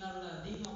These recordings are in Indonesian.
Inna Ladina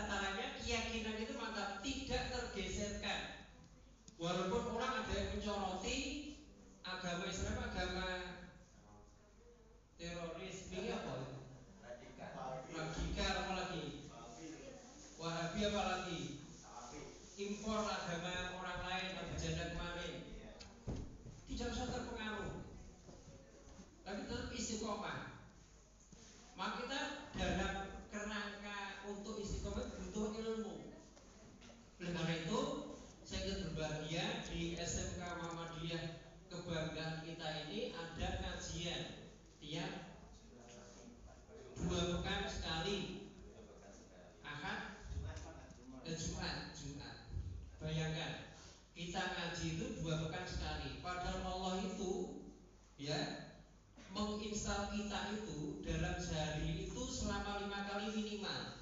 Antaranya keyakinan itu mantap tidak tergeserkan. Walaupun orang ada yang mencoroti agama Islam, agama teroris, ini iya, apa? Radikal. Radikal apa lagi? Wahabi apa lagi? Impor agama Kita itu dalam sehari itu selama lima kali minimal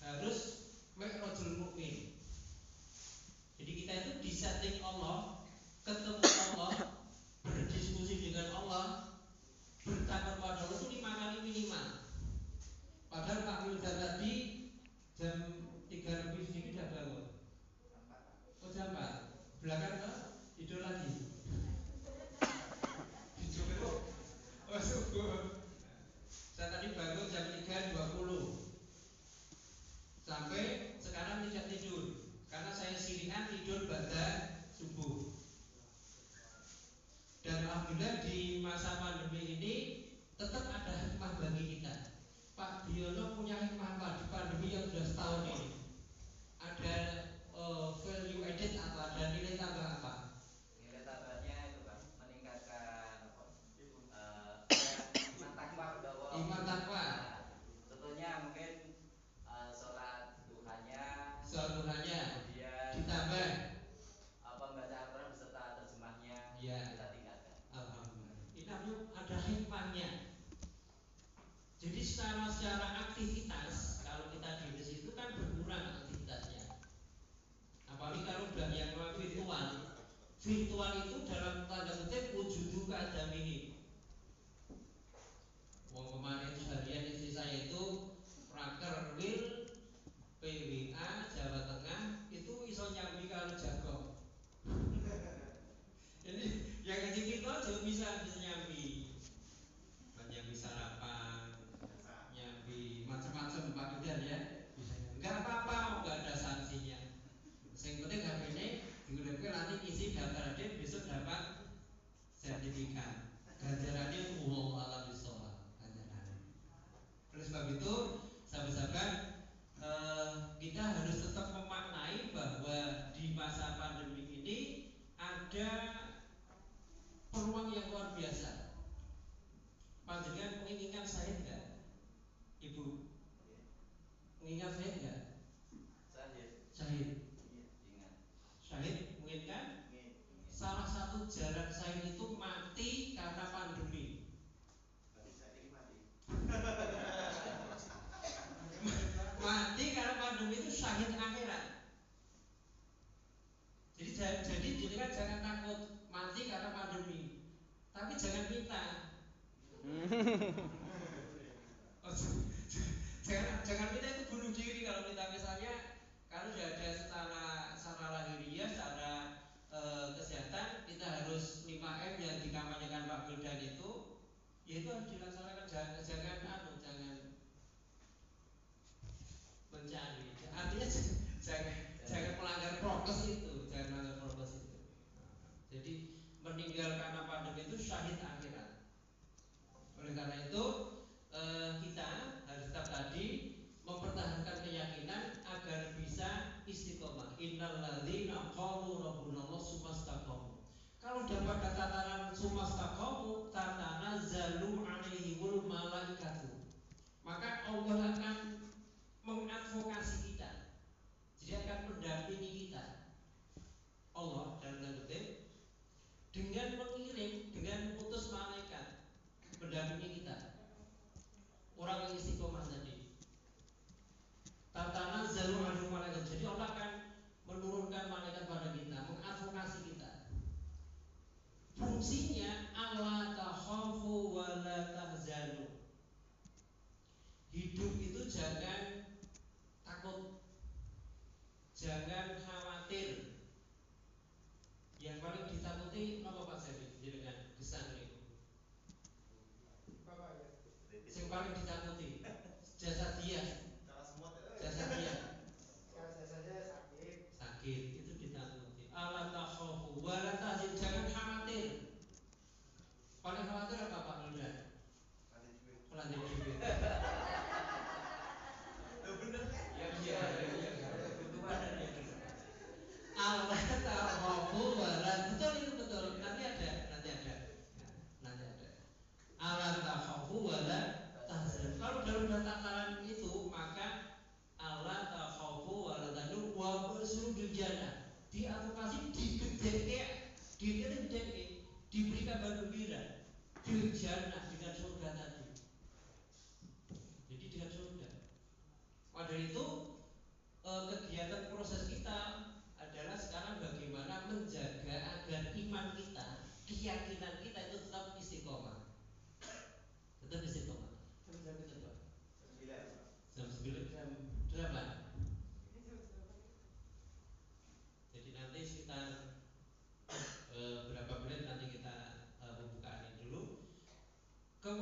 harus mekrojul mukmin. Jadi kita itu disetting Allah ketemu salva Iya, lahir akhirat. Jadi jadi jenengan jangan takut mati karena pandemi, tapi jangan minta. sing paling ditakuti jasa dia.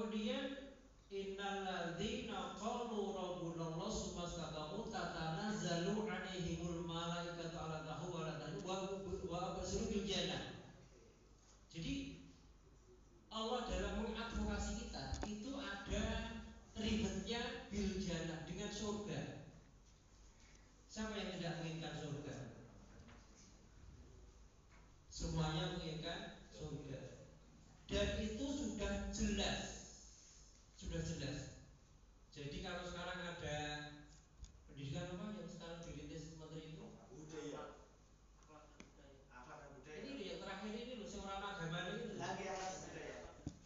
kemudian innalladzina qalu rabbunallah sumastaqamu tatanazzalu alaihimul malaikatu ala tahu wa wa abshiru bil jannah. Jadi Allah dalam mengadvokasi kita itu ada ribetnya bil jannah dengan surga. Siapa yang tidak menginginkan surga? Semuanya menginginkan surga. Dan itu sudah jelas sudah jelas. Jadi kalau sekarang ada pendidikan apa yang sekarang dirintis menteri itu? Budaya. Budaya. Ini yang terakhir ini loh, seorang agama ini. Lagi akhlak budaya.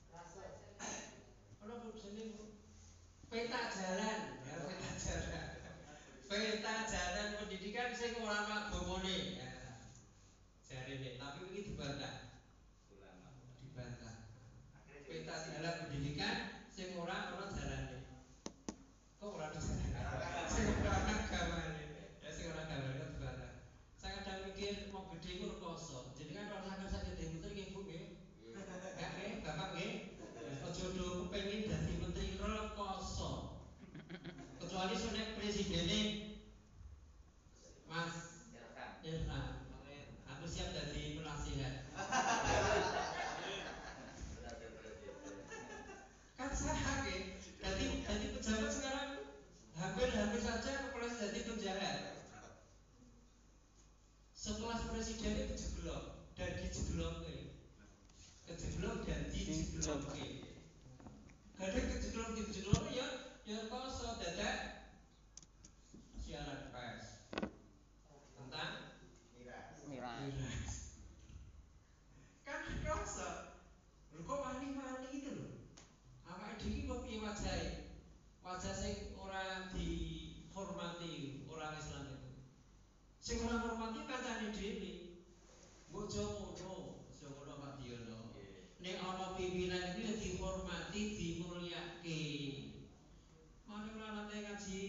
Rasa. Kalau belum sini peta jalan, ya peta jalan. Peta jalan pendidikan sing ora agama ne. Okay. pimpinan ini dihormati, dimuliakan. Mane ulang nanti ngaji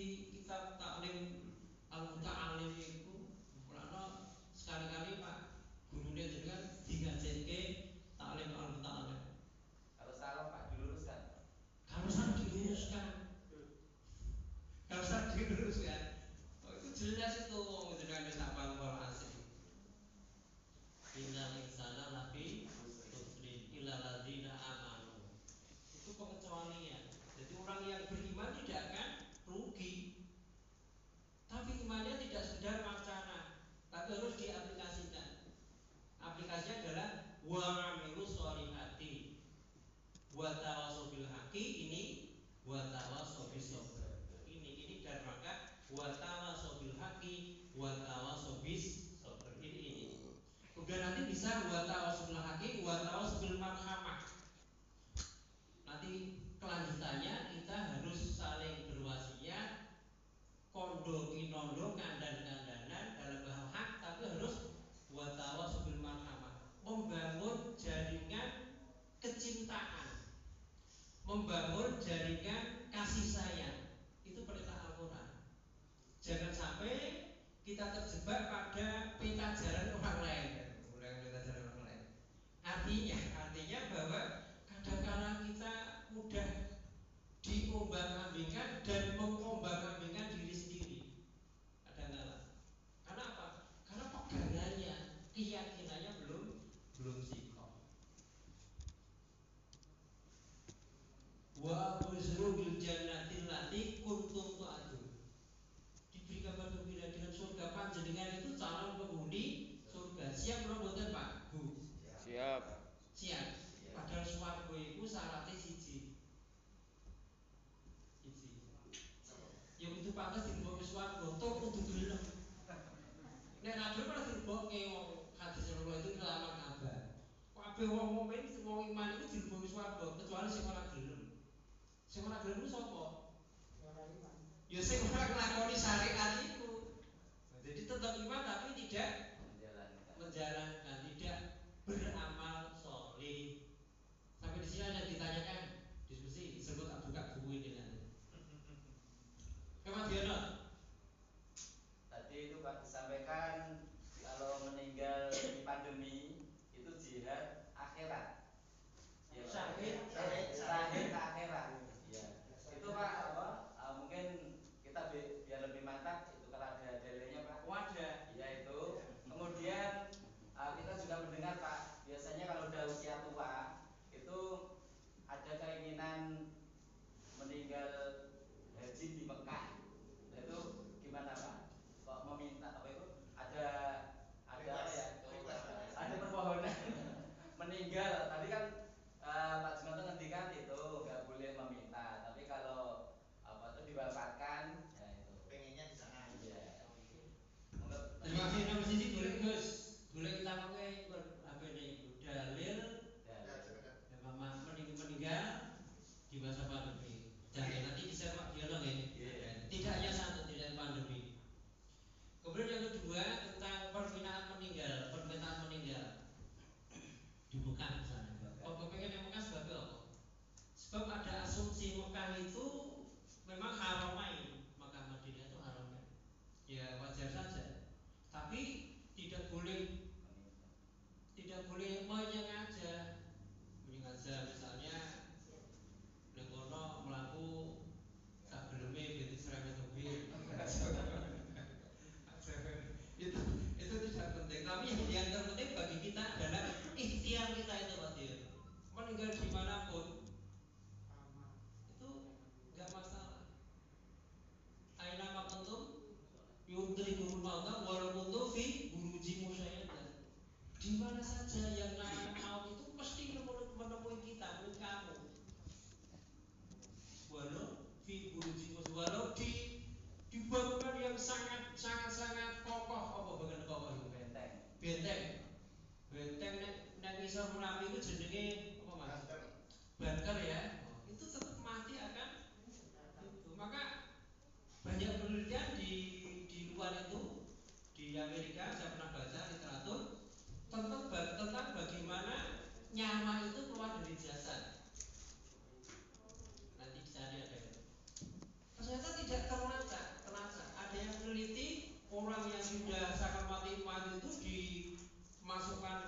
masukan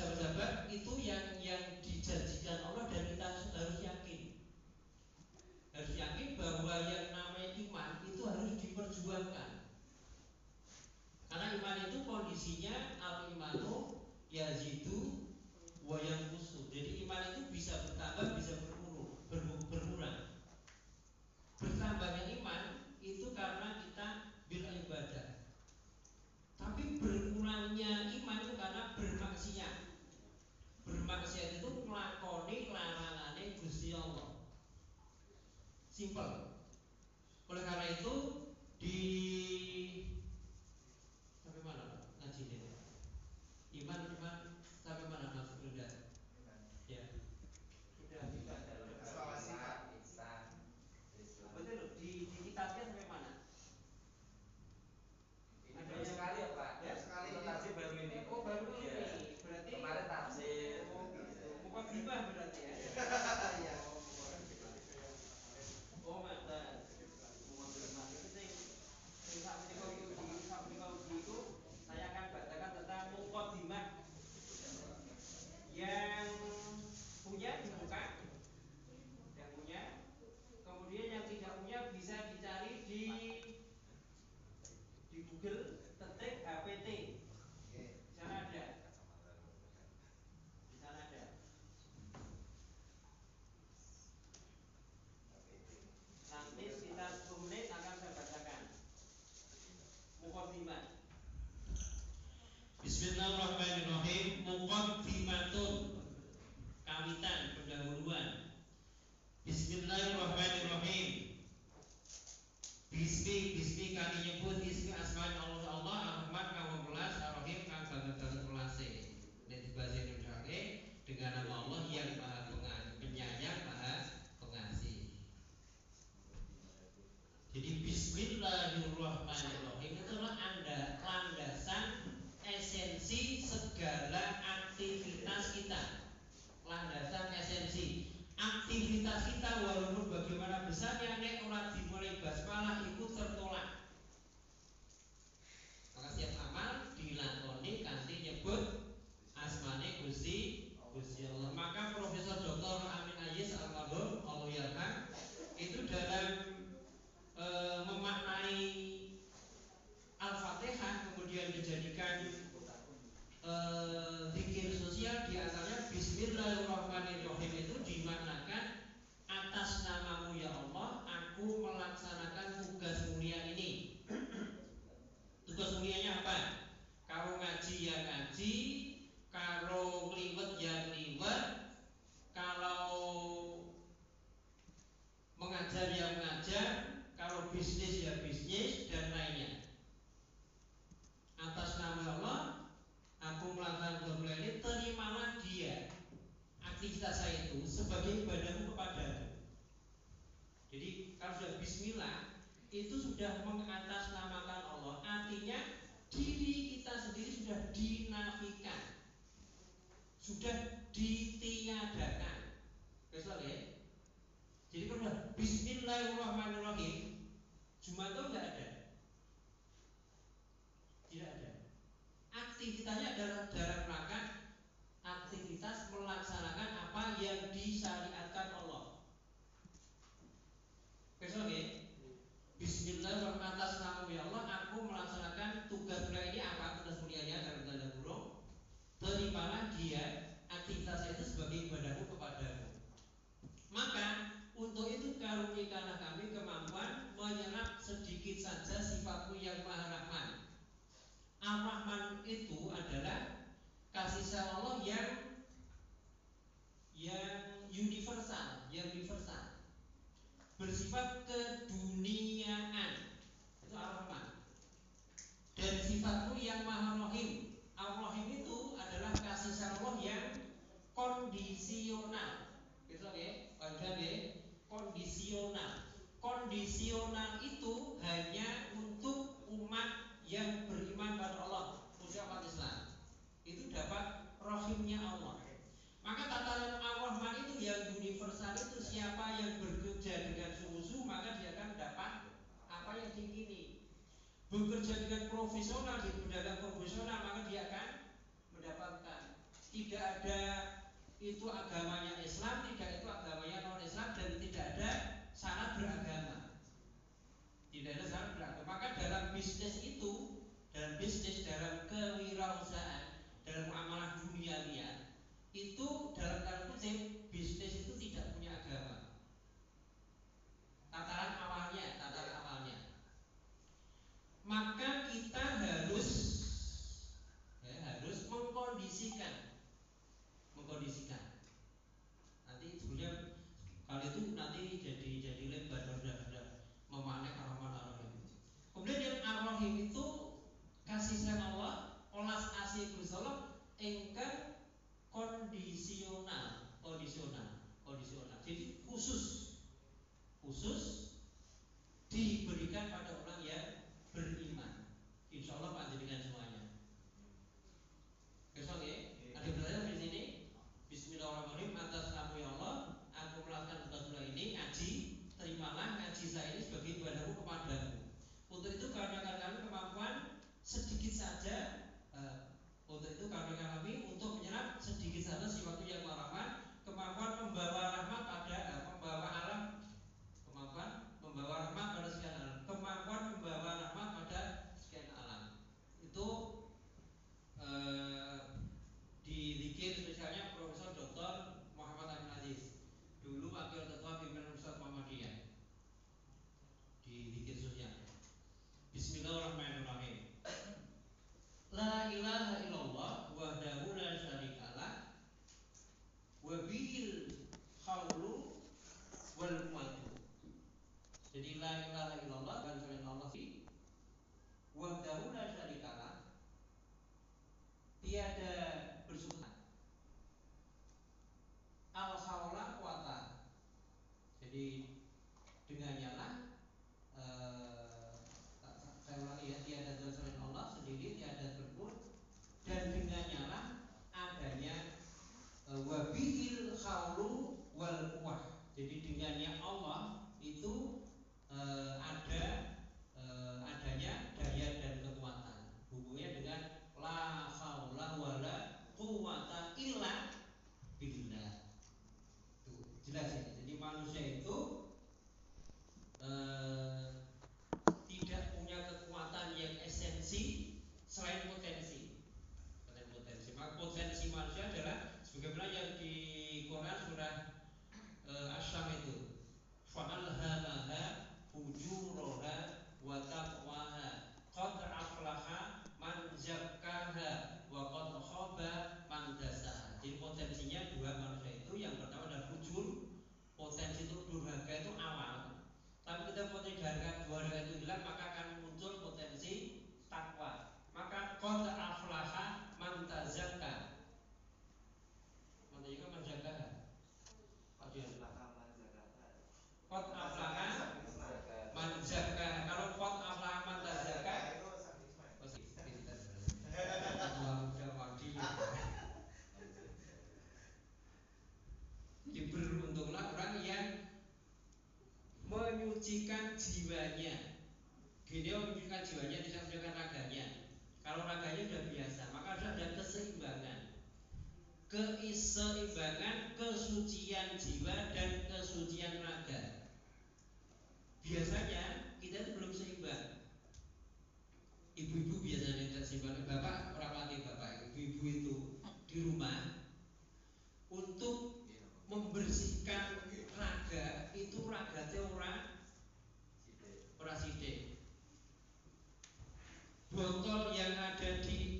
sahabat-sahabat itu yang yang dijanjikan Allah dan kita harus yakin. Harus yakin bahwa yang namanya iman itu harus diperjuangkan. Karena iman itu kondisinya al imanu yazidu wayang kusu jadi iman itu bisa bertambah bisa berkurang berkurang. Bertambahnya iman Simple. Oleh karena itu itu sudah mengatasnamakan Allah. Artinya diri kita sendiri sudah dinafikan. Sudah ditiadakan. Besok ya. Jadi kalau Bismillahirrahmanirrahim Jumat enggak ada. Tidak ada. Aktivitasnya adalah dalam rangka aktivitas melaksanakan apa yang disyariatkan Allah. Besok ya. Bismillahirrahmanirrahim. Ya Allah aku melaksanakan tugas mulia ini. Apa tugas mulianya? Dalam tanda kurung terimalah dia aktivitas itu sebagai ibadahmu kepadamu maka untuk itu karunikanlah kami kemampuan menyerap sedikit saja sifatmu yang maha rahman. Ar-Rahman itu adalah kasih sayang Allah yang yang universal, yang universal bersifat keduniaan. Itu Ar-Rahman dan sifatmu yang maha rohim. Ar-Rahim itu adalah kasih Allah yang kondisional. Gitu ya ada ya kondisional. Kondisional itu hanya untuk umat yang beriman pada Allah. Umat Islam itu dapat rohimnya Allah. Maka tataran Ar-Rahman itu yang universal itu siapa yang bekerja dengan sungguh-sungguh maka dia akan dapat apa yang diingini. Bekerja dengan profesional di pedagang profesional maka dia akan mendapatkan. Tidak ada itu agamanya Islam, tidak itu agamanya non Islam dan tidak ada syarat beragama. Tidak ada syarat beragama. Maka dalam bisnis itu, dalam bisnis, dalam kewirausahaan, dalam amalan Ya beruntunglah orang yang menyucikan jiwanya. Dia menyucikan jiwanya tidak menyucikan raganya. Kalau raganya sudah biasa, maka sudah ada keseimbangan. Keseimbangan kesucian jiwa dan kesucian raga. Biasanya kita itu belum seimbang. Ibu-ibu biasanya tidak seimbang. Bapak, orang bapak, ibu-ibu itu di rumah untuk membersihkan raga. Itu raga orang orang sidik botol yang ada di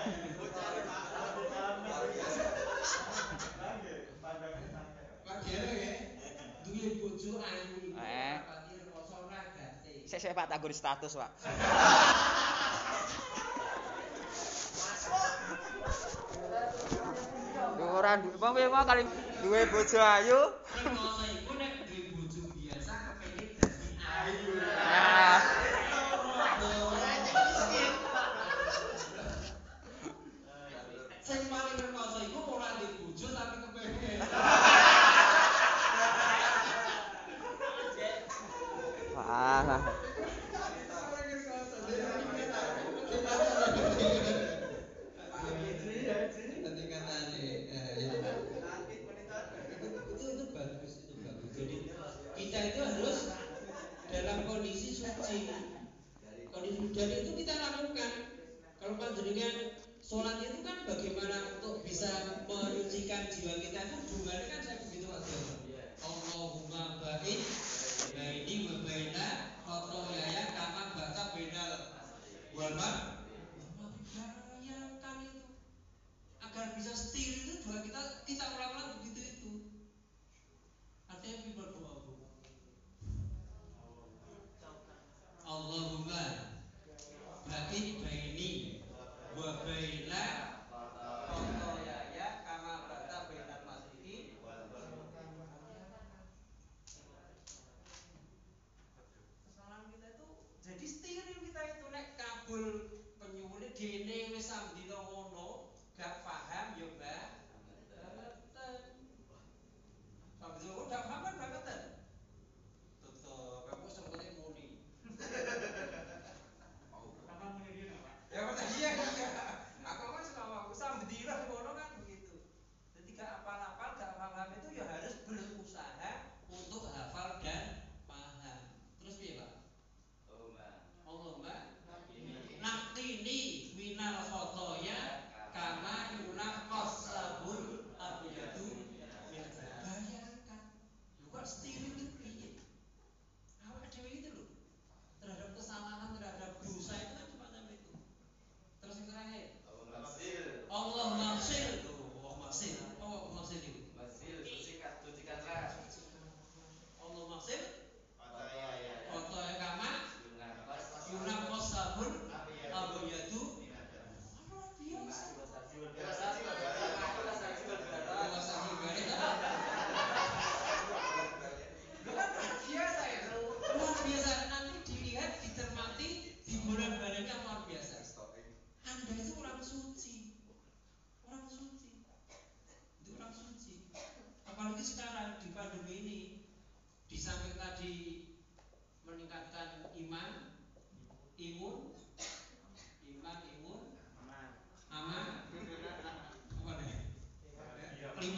saya Pak tak status, Pak. Ora duwe wong mau kali dua bojo ayu. Nek bojo biasa ayu. Nah.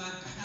Mac.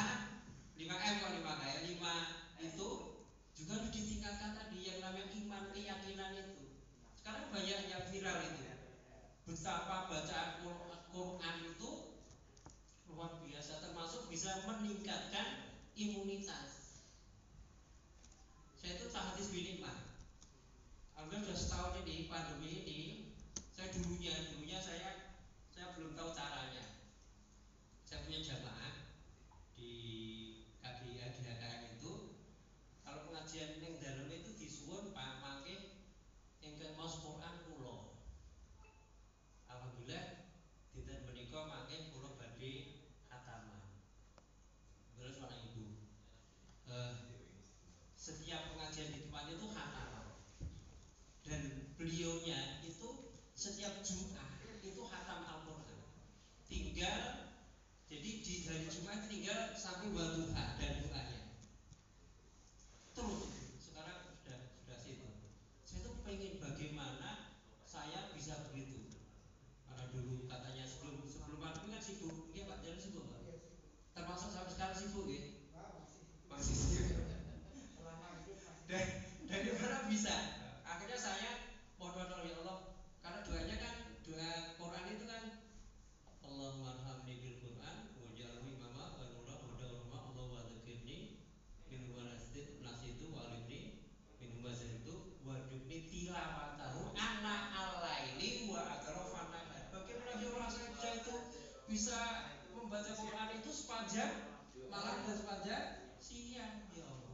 bisa membaca Quran itu sepanjang malam dan sepanjang siang ya Allah.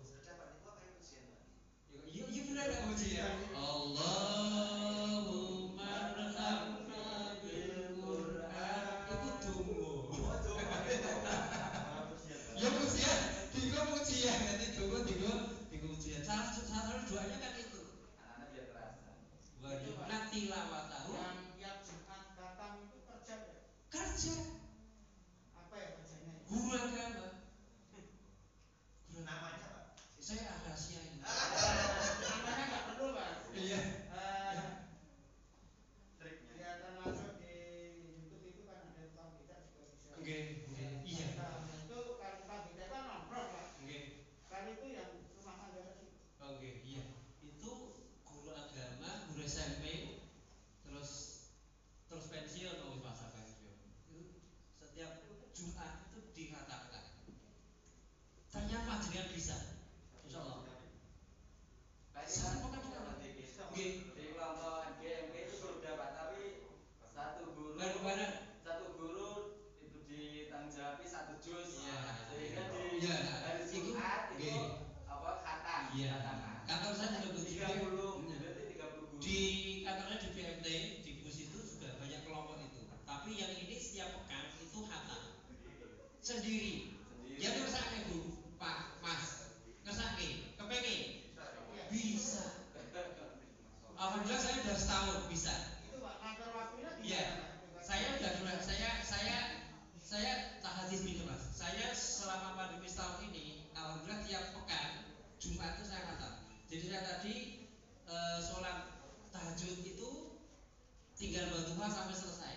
Ya, iya, iya benar ya, ujian? Allah. tahun bisa. Itu Iya. Saya sudah saya saya saya tahajud gitu mas. Saya selama pandemi tahun ini, alhamdulillah tiap pekan Jumat itu saya khatam. Jadi saya tadi e, sholat tahajud itu tinggal berduha sampai selesai.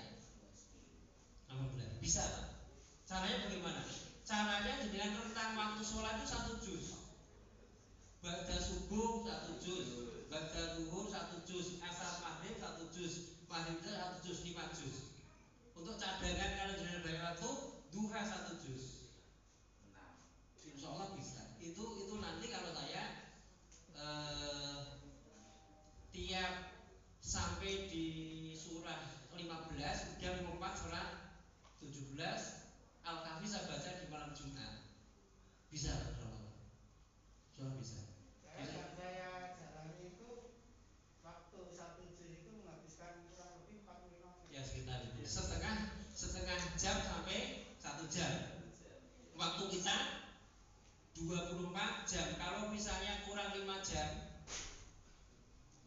Alhamdulillah bisa pak. Caranya bagaimana? Caranya dengan rentang waktu sholat itu satu juz. Baca subuh satu juz, baca duhur satu juz, asar maghrib satu juz, maghrib satu juz lima juz. Untuk cadangan kalau jadi waktu duha satu juz. Nah, insya Allah bisa. Itu itu nanti kalau saya eh, tiap sampai di surah 15 udah 54 surah 17 Al-Kahfi saya baca di malam Jumat bisa kalau Insya Allah bisa. Saya, bisa. saya waktu kita 24 jam kalau misalnya kurang 5 jam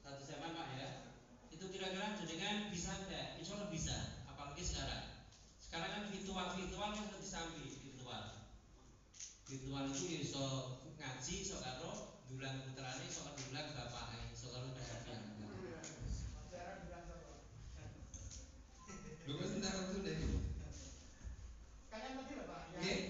satu jam apa ya itu kira-kira jenengan bisa enggak insya Allah bisa apalagi sekarang sekarang kan virtual virtual yang disambi virtual virtual itu iso ngaji iso karo dulang putrane iso karo dulang bapake iso karo dahapian Lho kok sebentar waktu deh. Kalian ngerti lho Pak? Oke.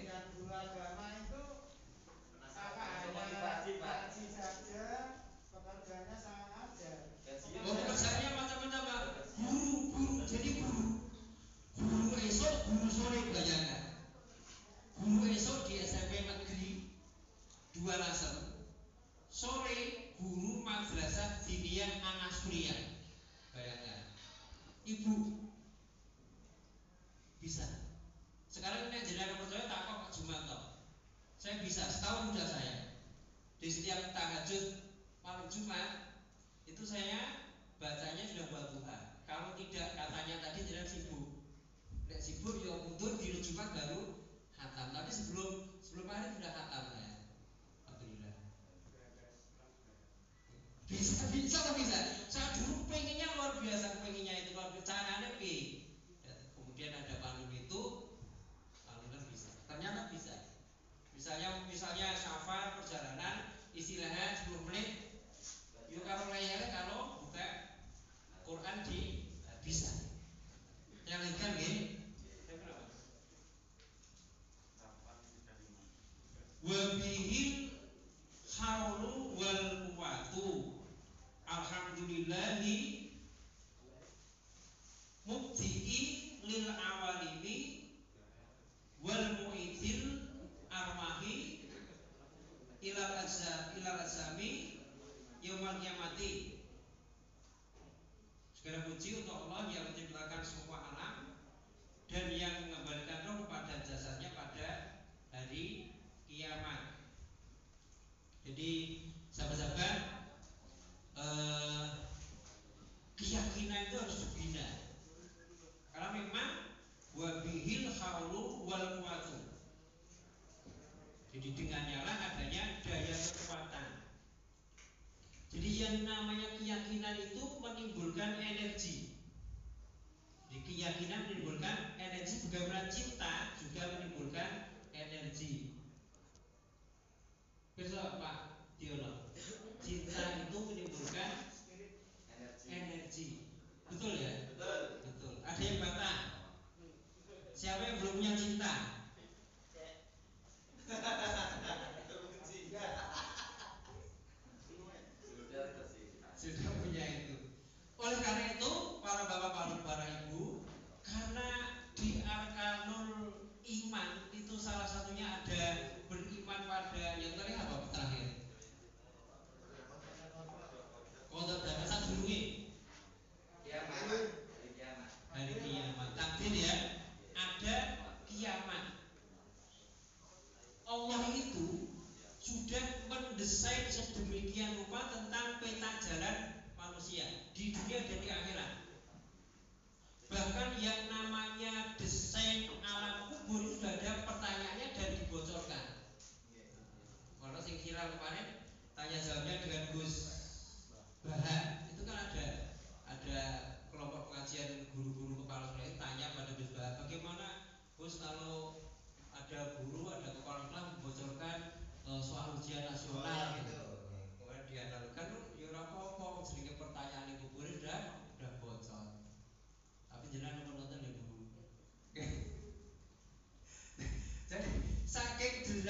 itu harus dibina. Karena memang wabihil haulu wal kuatu. Jadi dengannya lah adanya daya kekuatan. Jadi yang namanya keyakinan itu menimbulkan energi. Jadi keyakinan menimbulkan energi bagaimana cinta juga menimbulkan energi. Besok Pak punya cinta.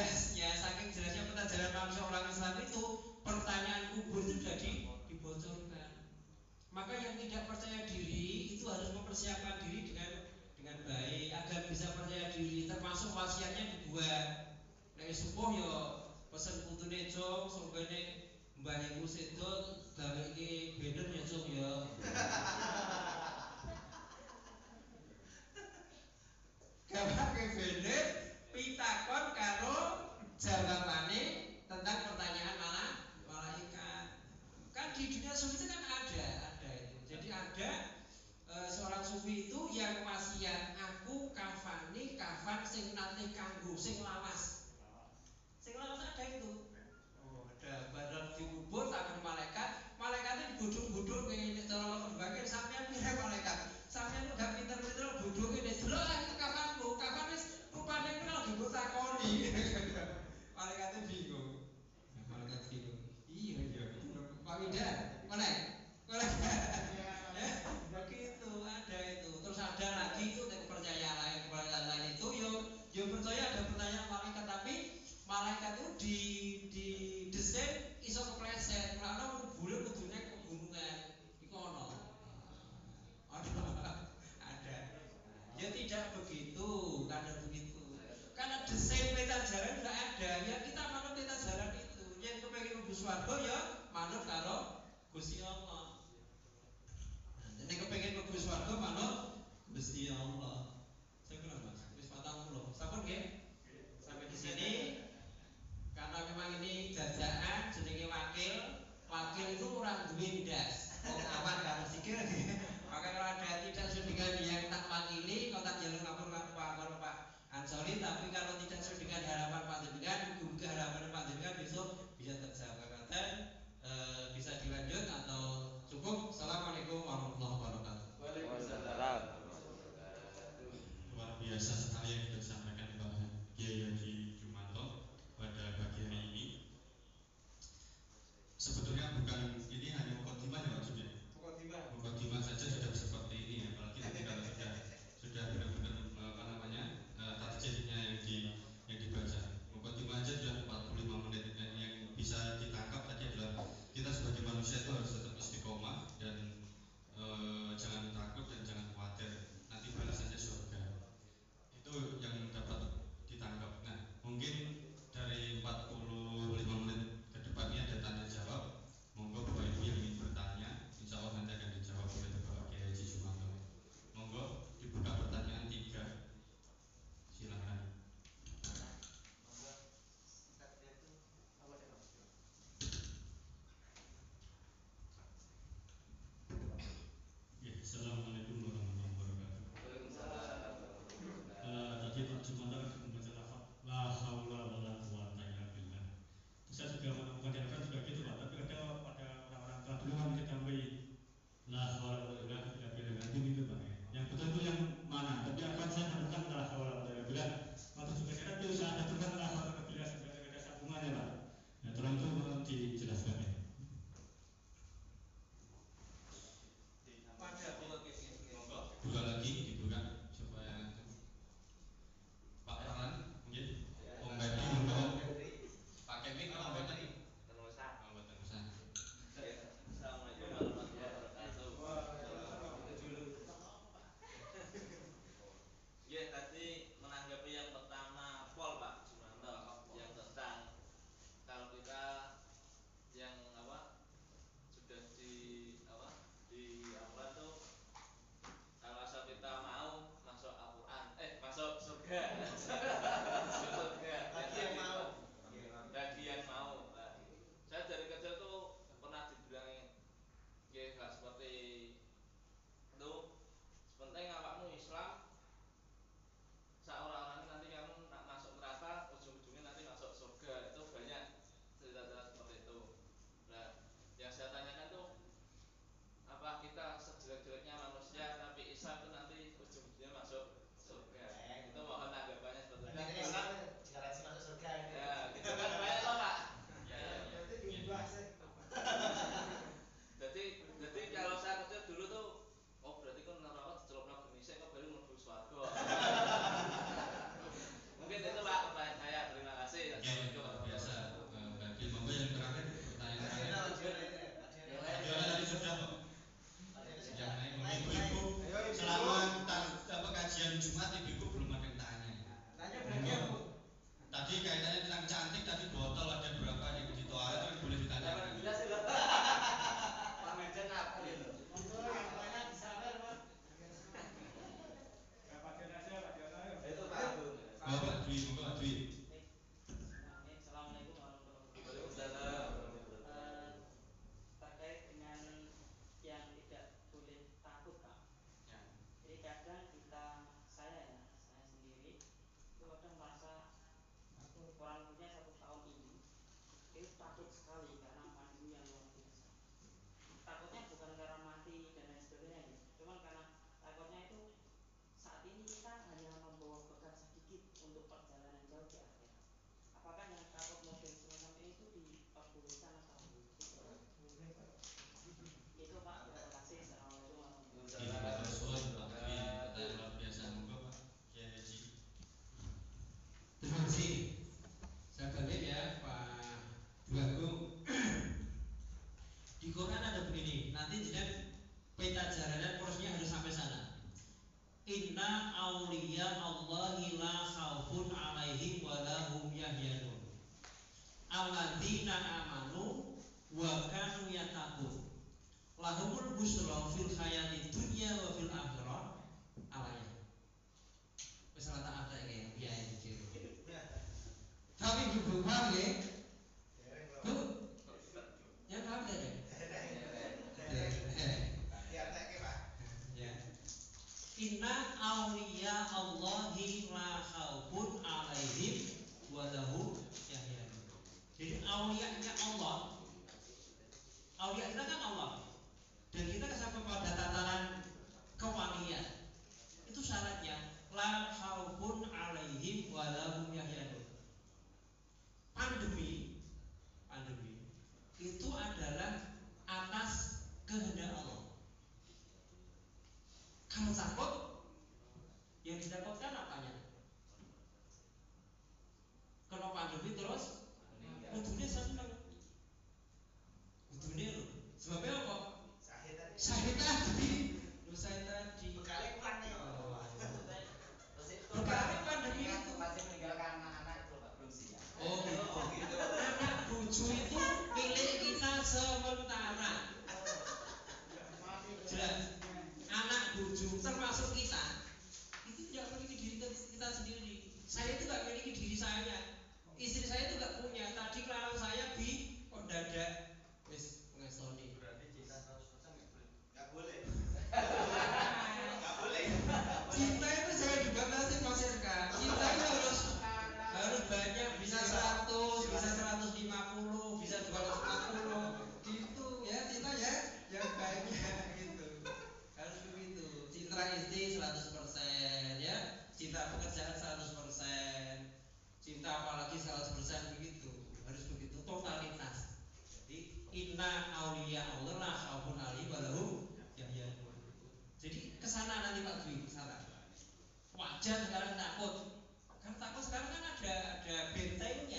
jelasnya, saking jelasnya peta jalan manusia orang Islam itu pertanyaan kubur itu jadi dibocorkan. Maka yang tidak percaya diri itu harus mempersiapkan diri dengan dengan baik agar bisa percaya diri termasuk wasiatnya dibuat. Nek supoh yo ya, pesan putune jong sumpene mbah ibu sedo gawe ini beda ya jong ya. Gawe pitakon karo panik tentang pertanyaan malah malaikat. Kan di dunia sufi itu kan ada ada itu. Jadi ada e, seorang sufi itu yang wasiat aku kafani kafan sing nanti kanggo sing lawas. Tapi ibu 100% ya, cinta pekerjaan 100%, cinta apalagi 100% begitu. Harus begitu totalitas. Jadi inna aulia Allah la khaufun alaihim walahum yahzanun. Jadi ke sana nanti Pak Dwi ke sana. Wajar sekarang takut. Karena takut sekarang kan ada ada benteng